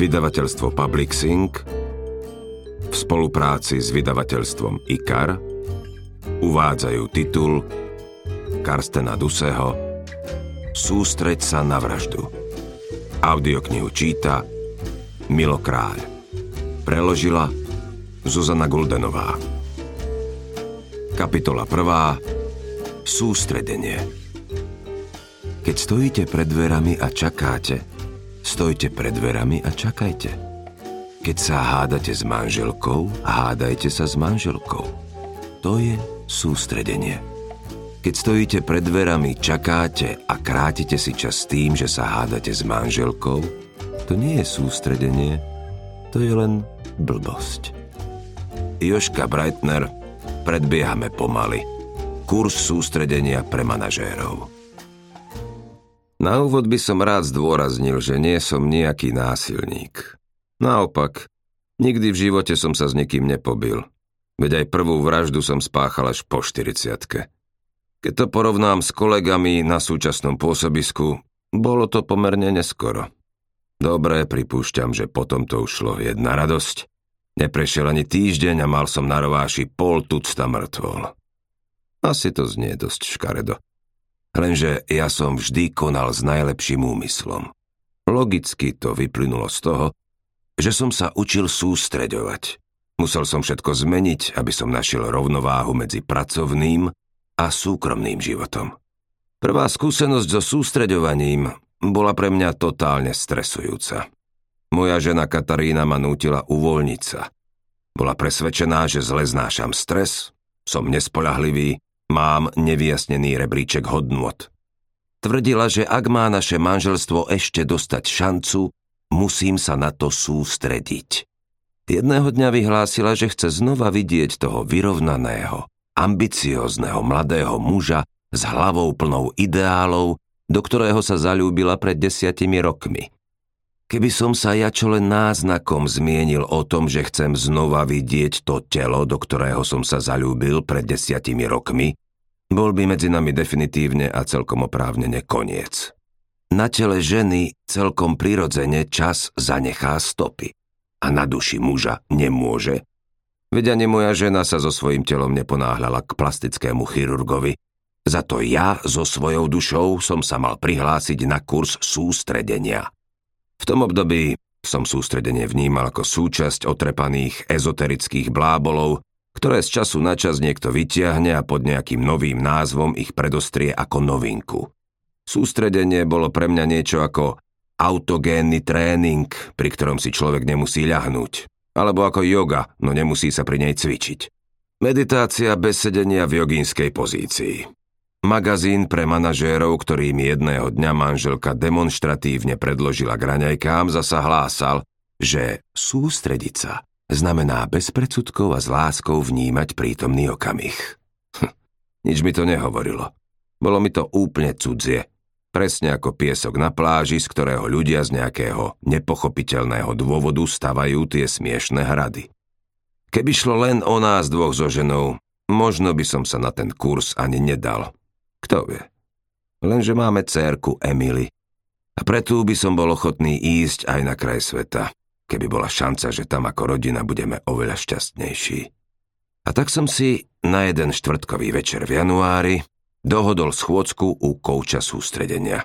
Vydavateľstvo Publixing v spolupráci s vydavateľstvom IKAR uvádzajú titul Karstena Duseho Sústreď sa na vraždu. Audioknihu číta Milo Kráľ. Preložila Zuzana Guldenová. Kapitola 1. Sústredenie. Keď stojíte pred dverami a čakáte, Stojte pred dverami a čakajte. Keď sa hádate s manželkou, hádajte sa s manželkou. To je sústredenie. Keď stojíte pred dverami, čakáte a krátite si čas tým, že sa hádate s manželkou, to nie je sústredenie, to je len blbosť. Joška Breitner, predbiehame pomaly. Kurs sústredenia pre manažérov. Na úvod by som rád zdôraznil, že nie som nejaký násilník. Naopak, nikdy v živote som sa s nikým nepobil. Veď aj prvú vraždu som spáchal až po 40 Keď to porovnám s kolegami na súčasnom pôsobisku, bolo to pomerne neskoro. Dobre, pripúšťam, že potom to ušlo jedna radosť. Neprešiel ani týždeň a mal som na rováši pol tucta mŕtvol. Asi to znie dosť škaredo. Lenže ja som vždy konal s najlepším úmyslom. Logicky to vyplynulo z toho, že som sa učil sústreďovať. Musel som všetko zmeniť, aby som našiel rovnováhu medzi pracovným a súkromným životom. Prvá skúsenosť so sústreďovaním bola pre mňa totálne stresujúca. Moja žena Katarína ma nútila uvoľniť sa. Bola presvedčená, že zle znášam stres, som nespolahlivý Mám nevyjasnený rebríček hodnot. Tvrdila, že ak má naše manželstvo ešte dostať šancu, musím sa na to sústrediť. Jedného dňa vyhlásila, že chce znova vidieť toho vyrovnaného, ambiciózneho mladého muža s hlavou plnou ideálov, do ktorého sa zalúbila pred desiatimi rokmi. Keby som sa ja čo len náznakom zmienil o tom, že chcem znova vidieť to telo, do ktorého som sa zalúbil pred desiatimi rokmi, bol by medzi nami definitívne a celkom oprávnene koniec. Na tele ženy celkom prirodzene čas zanechá stopy a na duši muža nemôže. Veď ani moja žena sa so svojím telom neponáhľala k plastickému chirurgovi, za to ja so svojou dušou som sa mal prihlásiť na kurz sústredenia – v tom období som sústredenie vnímal ako súčasť otrepaných ezoterických blábolov, ktoré z času na čas niekto vyťahne a pod nejakým novým názvom ich predostrie ako novinku. Sústredenie bolo pre mňa niečo ako autogénny tréning, pri ktorom si človek nemusí ľahnúť. Alebo ako yoga, no nemusí sa pri nej cvičiť. Meditácia bez sedenia v jogínskej pozícii. Magazín pre manažérov, ktorý mi jedného dňa manželka demonstratívne predložila k raňajkám, zasa hlásal, že sústrediť sa znamená bez predsudkov a s láskou vnímať prítomný okamih. Hm, nič mi to nehovorilo. Bolo mi to úplne cudzie. Presne ako piesok na pláži, z ktorého ľudia z nejakého nepochopiteľného dôvodu stavajú tie smiešné hrady. Keby šlo len o nás dvoch so ženou, možno by som sa na ten kurz ani nedal. Kto vie? Lenže máme cérku Emily. A preto by som bol ochotný ísť aj na kraj sveta, keby bola šanca, že tam ako rodina budeme oveľa šťastnejší. A tak som si na jeden štvrtkový večer v januári dohodol schôdzku u kouča sústredenia.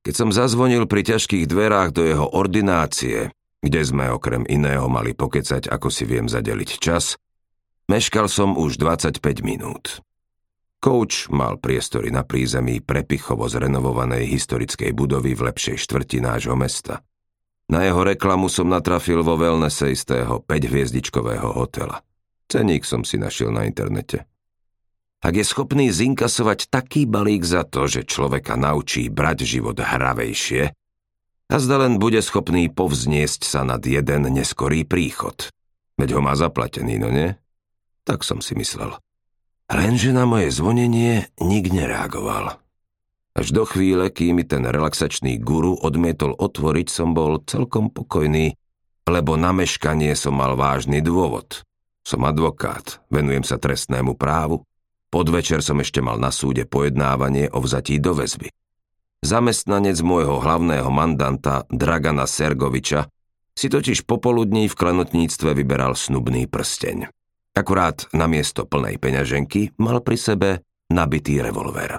Keď som zazvonil pri ťažkých dverách do jeho ordinácie, kde sme okrem iného mali pokecať, ako si viem zadeliť čas, meškal som už 25 minút. Coach mal priestory na prízemí prepichovo zrenovovanej historickej budovy v lepšej štvrti nášho mesta. Na jeho reklamu som natrafil vo wellnesse istého 5-hviezdičkového hotela. Ceník som si našiel na internete. Ak je schopný zinkasovať taký balík za to, že človeka naučí brať život hravejšie, a zda len bude schopný povzniesť sa nad jeden neskorý príchod. Veď ho má zaplatený, no nie? Tak som si myslel. Lenže na moje zvonenie nik nereagoval. Až do chvíle, kým mi ten relaxačný guru odmietol otvoriť, som bol celkom pokojný, lebo na meškanie som mal vážny dôvod. Som advokát, venujem sa trestnému právu. Podvečer som ešte mal na súde pojednávanie o vzatí do väzby. Zamestnanec môjho hlavného mandanta, Dragana Sergoviča, si totiž popoludní v klenotníctve vyberal snubný prsteň. Akurát namiesto plnej peňaženky mal pri sebe nabitý revolver.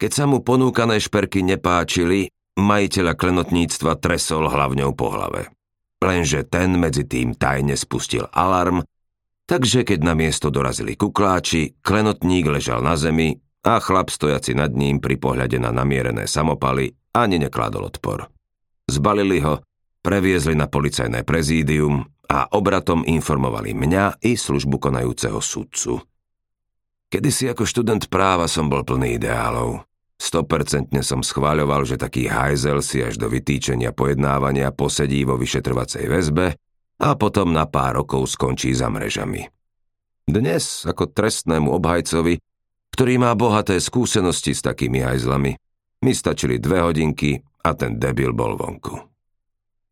Keď sa mu ponúkané šperky nepáčili, majiteľa klenotníctva tresol hlavňou po hlave. Lenže ten medzi tým tajne spustil alarm, takže keď na miesto dorazili kukláči, klenotník ležal na zemi a chlap stojaci nad ním pri pohľade na namierené samopaly ani nekladol odpor. Zbalili ho previezli na policajné prezídium a obratom informovali mňa i službu konajúceho sudcu. Kedysi ako študent práva som bol plný ideálov. 100% som schváľoval, že taký hajzel si až do vytýčenia pojednávania posedí vo vyšetrovacej väzbe a potom na pár rokov skončí za mrežami. Dnes, ako trestnému obhajcovi, ktorý má bohaté skúsenosti s takými hajzlami, mi stačili dve hodinky a ten debil bol vonku.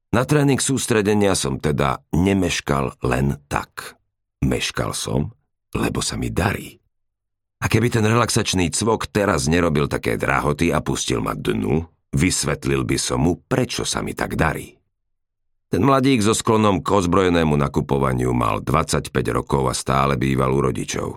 Na tréning sústredenia som teda nemeškal len tak. Meškal som, lebo sa mi darí. A keby ten relaxačný cvok teraz nerobil také drahoty a pustil ma dnu, vysvetlil by som mu, prečo sa mi tak darí. Ten mladík so sklonom k ozbrojenému nakupovaniu mal 25 rokov a stále býval u rodičov.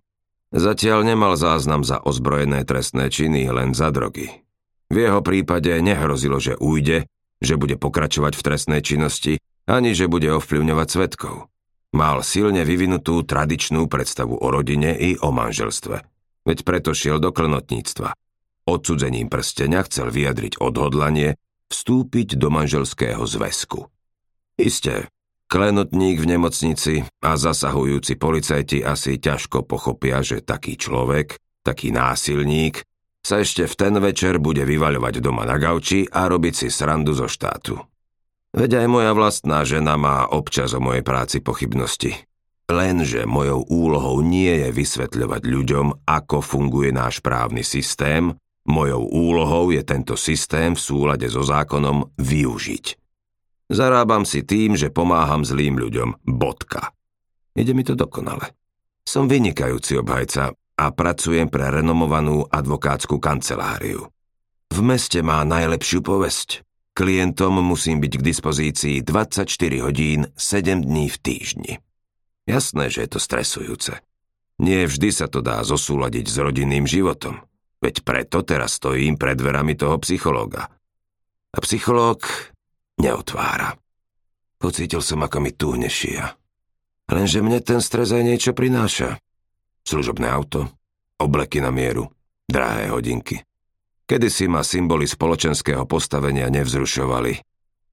Zatiaľ nemal záznam za ozbrojené trestné činy, len za drogy. V jeho prípade nehrozilo, že ujde, že bude pokračovať v trestnej činnosti, ani že bude ovplyvňovať svetkov. Mal silne vyvinutú tradičnú predstavu o rodine i o manželstve. Veď preto šiel do klnotníctva. Odsudzením prstenia chcel vyjadriť odhodlanie vstúpiť do manželského zväzku. Isté, klenotník v nemocnici a zasahujúci policajti asi ťažko pochopia, že taký človek, taký násilník, sa ešte v ten večer bude vyvaľovať doma na gauči a robiť si srandu zo štátu. Veď aj moja vlastná žena má občas o mojej práci pochybnosti. Lenže mojou úlohou nie je vysvetľovať ľuďom, ako funguje náš právny systém, mojou úlohou je tento systém v súlade so zákonom využiť. Zarábam si tým, že pomáham zlým ľuďom. Bodka. Ide mi to dokonale. Som vynikajúci obhajca a pracujem pre renomovanú advokátsku kanceláriu. V meste má najlepšiu povesť. Klientom musím byť k dispozícii 24 hodín 7 dní v týždni. Jasné, že je to stresujúce. Nie vždy sa to dá zosúľadiť s rodinným životom. Veď preto teraz stojím pred dverami toho psychológa. A psychológ neotvára. Pocítil som, ako mi túhne šia. Lenže mne ten stres aj niečo prináša. Služobné auto, obleky na mieru, drahé hodinky. Kedysi ma symboly spoločenského postavenia nevzrušovali.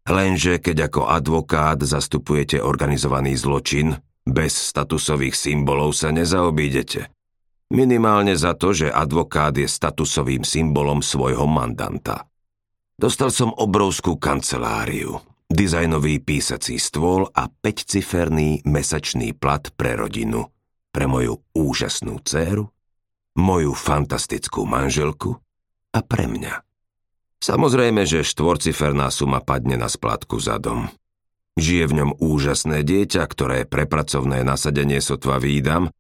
Lenže keď ako advokát zastupujete organizovaný zločin, bez statusových symbolov sa nezaobídete. Minimálne za to, že advokát je statusovým symbolom svojho mandanta. Dostal som obrovskú kanceláriu, dizajnový písací stôl a 5-ciferný mesačný plat pre rodinu – pre moju úžasnú dceru, moju fantastickú manželku a pre mňa. Samozrejme, že štvorciferná suma padne na splátku za dom. Žije v ňom úžasné dieťa, ktoré pre pracovné nasadenie sotva výdam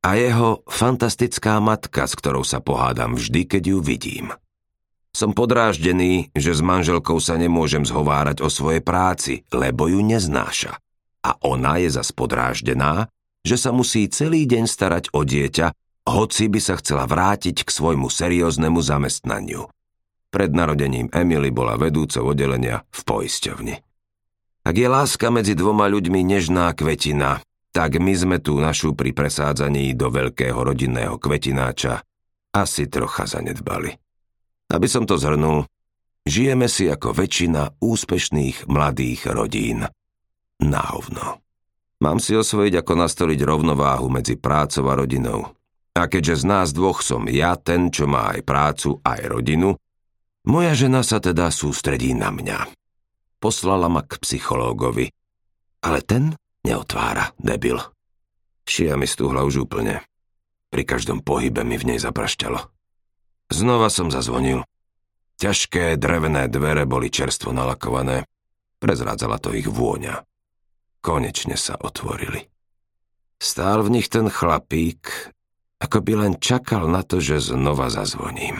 a jeho fantastická matka, s ktorou sa pohádam vždy, keď ju vidím. Som podráždený, že s manželkou sa nemôžem zhovárať o svojej práci, lebo ju neznáša. A ona je zas podráždená, že sa musí celý deň starať o dieťa, hoci by sa chcela vrátiť k svojmu serióznemu zamestnaniu. Pred narodením Emily bola vedúcou oddelenia v poisťovni. Ak je láska medzi dvoma ľuďmi nežná kvetina, tak my sme tu našu pri presádzaní do veľkého rodinného kvetináča asi trocha zanedbali. Aby som to zhrnul, žijeme si ako väčšina úspešných mladých rodín. Na hovno. Mám si osvojiť, ako nastoliť rovnováhu medzi prácou a rodinou. A keďže z nás dvoch som ja ten, čo má aj prácu, aj rodinu, moja žena sa teda sústredí na mňa. Poslala ma k psychológovi. Ale ten neotvára, debil. Šia mi stúhla už úplne. Pri každom pohybe mi v nej zaprašťalo. Znova som zazvonil. Ťažké drevené dvere boli čerstvo nalakované. Prezrádzala to ich vôňa konečne sa otvorili. Stál v nich ten chlapík, ako by len čakal na to, že znova zazvoním.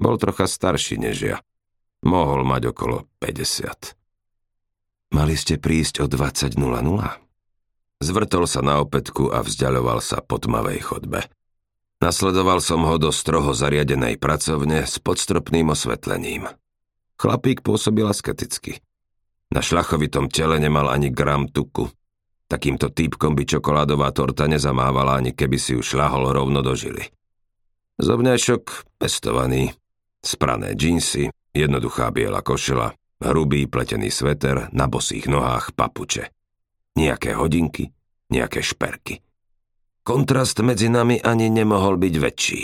Bol trocha starší než ja. Mohol mať okolo 50. Mali ste prísť o 20.00? Zvrtol sa na opätku a vzdialoval sa po tmavej chodbe. Nasledoval som ho do stroho zariadenej pracovne s podstropným osvetlením. Chlapík pôsobil asketicky. Na šľachovitom tele nemal ani gram tuku. Takýmto týpkom by čokoládová torta nezamávala, ani keby si ju šľahol rovno do žily. Zobňašok pestovaný, sprané džínsy, jednoduchá biela košela, hrubý pletený sveter, na bosých nohách papuče. Nijaké hodinky, nejaké šperky. Kontrast medzi nami ani nemohol byť väčší.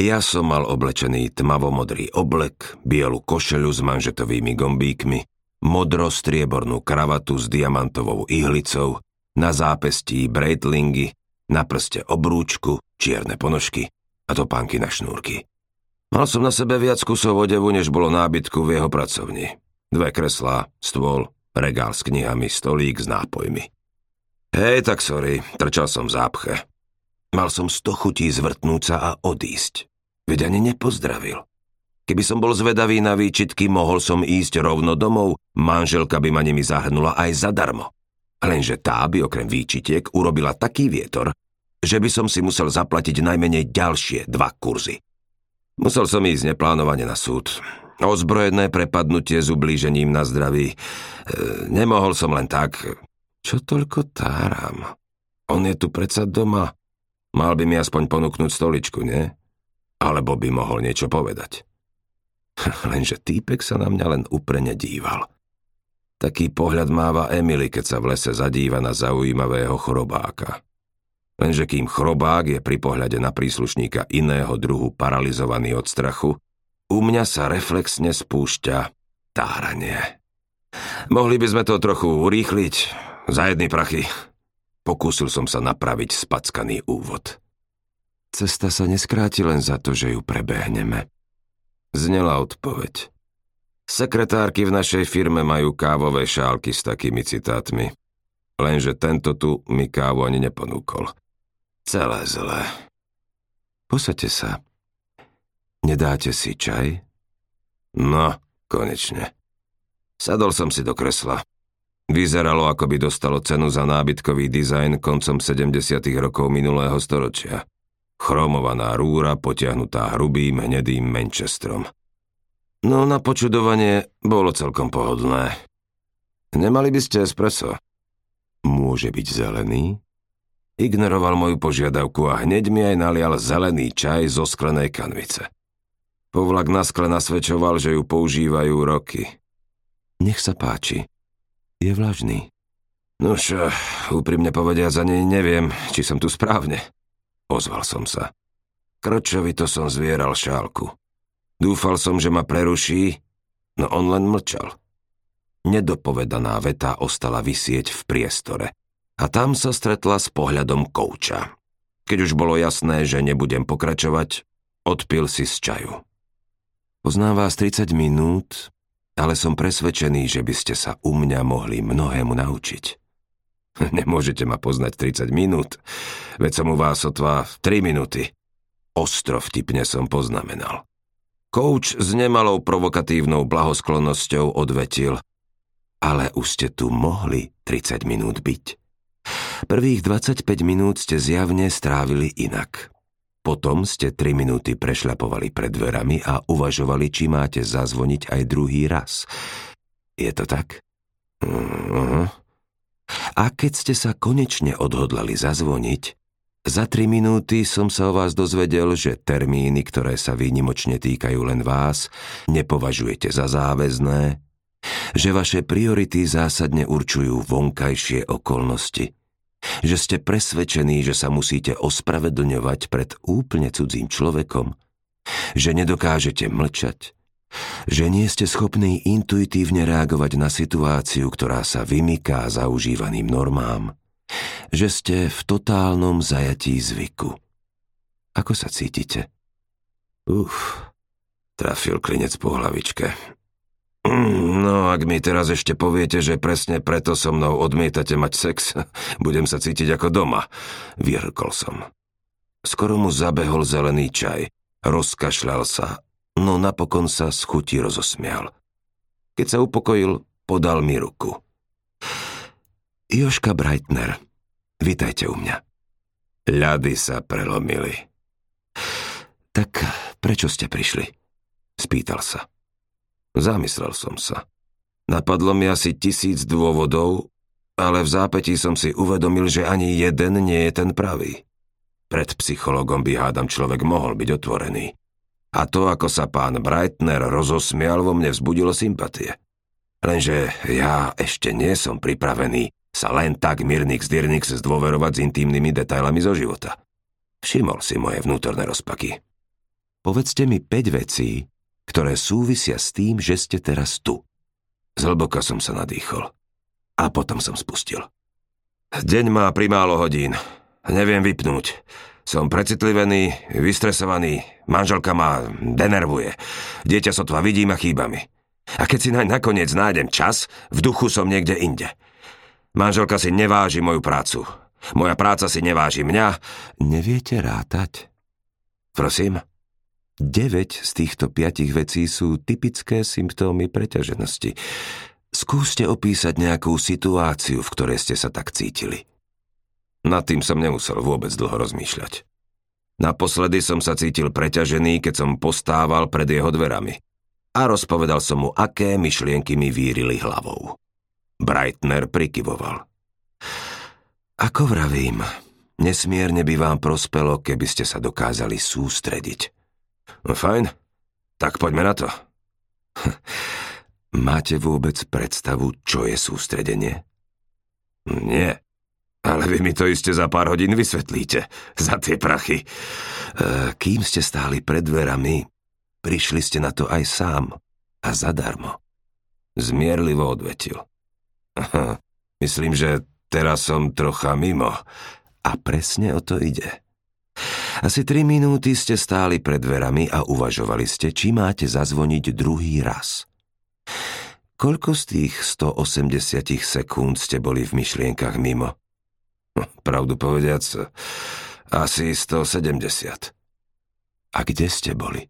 Ja som mal oblečený tmavomodrý oblek, bielu košelu s manžetovými gombíkmi, modro-striebornú kravatu s diamantovou ihlicou, na zápestí breitlingy, na prste obrúčku, čierne ponožky a topánky na šnúrky. Mal som na sebe viac kusov odevu, než bolo nábytku v jeho pracovni. Dve kreslá, stôl, regál s knihami, stolík s nápojmi. Hej, tak sorry, trčal som v zápche. Mal som sto chutí zvrtnúť sa a odísť. Veď ani nepozdravil. Keby som bol zvedavý na výčitky, mohol som ísť rovno domov, manželka by ma nimi zahrnula aj zadarmo. Lenže tá by okrem výčitiek urobila taký vietor, že by som si musel zaplatiť najmenej ďalšie dva kurzy. Musel som ísť neplánovane na súd. Ozbrojené prepadnutie s ublížením na zdraví. E, nemohol som len tak. Čo toľko táram? On je tu predsa doma. Mal by mi aspoň ponúknuť stoličku, nie? Alebo by mohol niečo povedať. Lenže týpek sa na mňa len uprene díval. Taký pohľad máva Emily, keď sa v lese zadíva na zaujímavého chorobáka. Lenže kým chrobák je pri pohľade na príslušníka iného druhu paralizovaný od strachu, u mňa sa reflexne spúšťa táranie. Mohli by sme to trochu urýchliť? Za jedny prachy. Pokúsil som sa napraviť spackaný úvod. Cesta sa neskráti len za to, že ju prebehneme. Znela odpoveď. Sekretárky v našej firme majú kávové šálky s takými citátmi. Lenže tento tu mi kávu ani neponúkol. Celé zlé. Posaďte sa. Nedáte si čaj? No, konečne. Sadol som si do kresla. Vyzeralo, ako by dostalo cenu za nábytkový dizajn koncom 70. rokov minulého storočia. Chromovaná rúra potiahnutá hrubým hnedým Manchesterom. No na počudovanie bolo celkom pohodlné. Nemali by ste espresso? Môže byť zelený? Ignoroval moju požiadavku a hneď mi aj nalial zelený čaj zo sklenej kanvice. Povlak na skle nasvedčoval, že ju používajú roky. Nech sa páči. Je vlažný. Nož, úprimne povediať za nej neviem, či som tu správne. Ozval som sa. Kročovito som zvieral šálku. Dúfal som, že ma preruší, no on len mlčal. Nedopovedaná veta ostala vysieť v priestore. A tam sa stretla s pohľadom kouča. Keď už bolo jasné, že nebudem pokračovať, odpil si z čaju. Poznám vás 30 minút, ale som presvedčený, že by ste sa u mňa mohli mnohému naučiť. Nemôžete ma poznať 30 minút, veď som u vás sotva 3 minúty. Ostro vtipne som poznamenal. Kouč s nemalou provokatívnou blahosklonnosťou odvetil. Ale už ste tu mohli 30 minút byť. Prvých 25 minút ste zjavne strávili inak. Potom ste 3 minúty prešľapovali pred dverami a uvažovali, či máte zazvoniť aj druhý raz. Je to tak? Uh-huh. A keď ste sa konečne odhodlali zazvoniť, za tri minúty som sa o vás dozvedel, že termíny, ktoré sa výnimočne týkajú len vás, nepovažujete za záväzné, že vaše priority zásadne určujú vonkajšie okolnosti, že ste presvedčení, že sa musíte ospravedlňovať pred úplne cudzím človekom, že nedokážete mlčať, že nie ste schopní intuitívne reagovať na situáciu, ktorá sa vymyká zaužívaným normám, že ste v totálnom zajatí zvyku. Ako sa cítite? Uf, trafil klinec po hlavičke. No, ak mi teraz ešte poviete, že presne preto so mnou odmietate mať sex, budem sa cítiť ako doma, vyrkol som. Skoro mu zabehol zelený čaj, rozkašľal sa no napokon sa z chuti rozosmial. Keď sa upokojil, podal mi ruku. Joška Breitner, vítajte u mňa. Ľady sa prelomili. Tak prečo ste prišli? Spýtal sa. Zamyslel som sa. Napadlo mi asi tisíc dôvodov, ale v zápätí som si uvedomil, že ani jeden nie je ten pravý. Pred psychologom by hádam človek mohol byť otvorený. A to, ako sa pán Breitner rozosmial, vo mne vzbudilo sympatie. Lenže ja ešte nie som pripravený sa len tak Mirnix Dirnix zdôverovať s intímnymi detailami zo života. Všimol si moje vnútorné rozpaky. Povedzte mi 5 vecí, ktoré súvisia s tým, že ste teraz tu. Zhlboka som sa nadýchol. A potom som spustil. Deň má primálo hodín. Neviem vypnúť. Som precitlivený, vystresovaný, manželka ma denervuje. Dieťa sotva vidím a chýba mi. A keď si naň nakoniec nájdem čas, v duchu som niekde inde. Manželka si neváži moju prácu. Moja práca si neváži mňa. Neviete rátať? Prosím? 9 z týchto piatich vecí sú typické symptómy preťaženosti. Skúste opísať nejakú situáciu, v ktorej ste sa tak cítili. Nad tým som nemusel vôbec dlho rozmýšľať. Naposledy som sa cítil preťažený, keď som postával pred jeho dverami. A rozpovedal som mu, aké myšlienky mi vírili hlavou. Breitner prikyvoval. Ako vravím, nesmierne by vám prospelo, keby ste sa dokázali sústrediť. No fajn, tak poďme na to. Máte vôbec predstavu, čo je sústredenie? Nie. Ale vy mi to iste za pár hodín vysvetlíte. Za tie prachy. E, kým ste stáli pred dverami, prišli ste na to aj sám. A zadarmo. Zmierlivo odvetil. Aha, myslím, že teraz som trocha mimo. A presne o to ide. Asi tri minúty ste stáli pred dverami a uvažovali ste, či máte zazvoniť druhý raz. Koľko z tých 180 sekúnd ste boli v myšlienkach mimo? Pravdu povediac, asi 170. A kde ste boli?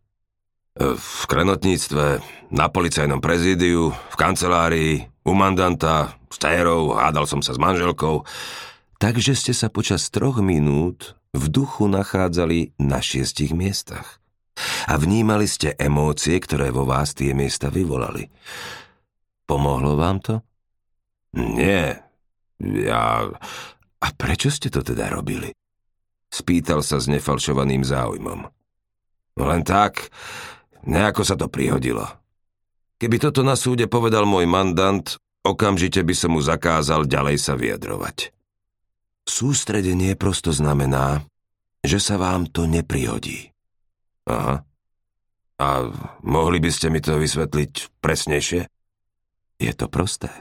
V krenotníctve, na policajnom prezídiu, v kancelárii, u mandanta, s térou, hádal som sa s manželkou. Takže ste sa počas troch minút v duchu nachádzali na šiestich miestach. A vnímali ste emócie, ktoré vo vás tie miesta vyvolali. Pomohlo vám to? Nie. Ja a prečo ste to teda robili? Spýtal sa s nefalšovaným záujmom. Len tak, nejako sa to prihodilo. Keby toto na súde povedal môj mandant, okamžite by som mu zakázal ďalej sa vyjadrovať. Sústredenie prosto znamená, že sa vám to neprihodí. Aha. A mohli by ste mi to vysvetliť presnejšie? Je to prosté.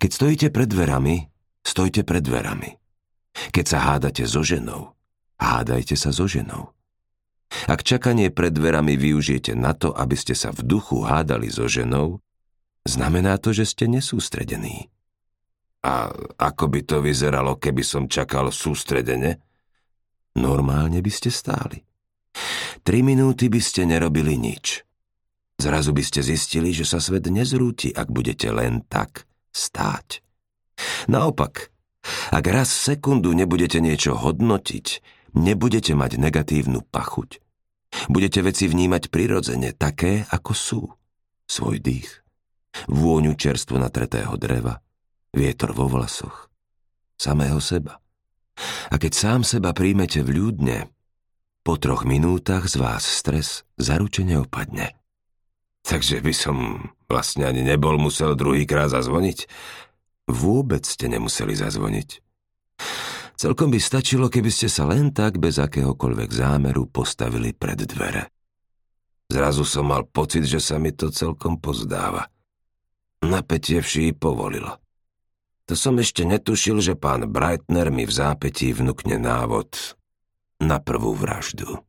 Keď stojíte pred dverami, Stojte pred dverami. Keď sa hádate so ženou, hádajte sa so ženou. Ak čakanie pred dverami využijete na to, aby ste sa v duchu hádali so ženou, znamená to, že ste nesústredení. A ako by to vyzeralo, keby som čakal sústredene? Normálne by ste stáli. Tri minúty by ste nerobili nič. Zrazu by ste zistili, že sa svet nezrúti, ak budete len tak stáť. Naopak, ak raz sekundu nebudete niečo hodnotiť, nebudete mať negatívnu pachuť. Budete veci vnímať prirodzene, také, ako sú. Svoj dých, vôňu čerstvo natretého dreva, vietor vo vlasoch, samého seba. A keď sám seba príjmete v ľudne, po troch minútach z vás stres zaručene opadne. Takže by som vlastne ani nebol musel druhýkrát zazvoniť, Vôbec ste nemuseli zazvoniť. Celkom by stačilo, keby ste sa len tak bez akéhokoľvek zámeru postavili pred dvere. Zrazu som mal pocit, že sa mi to celkom pozdáva. Napätie vší povolilo. To som ešte netušil, že pán Breitner mi v zápetí vnúkne návod na prvú vraždu.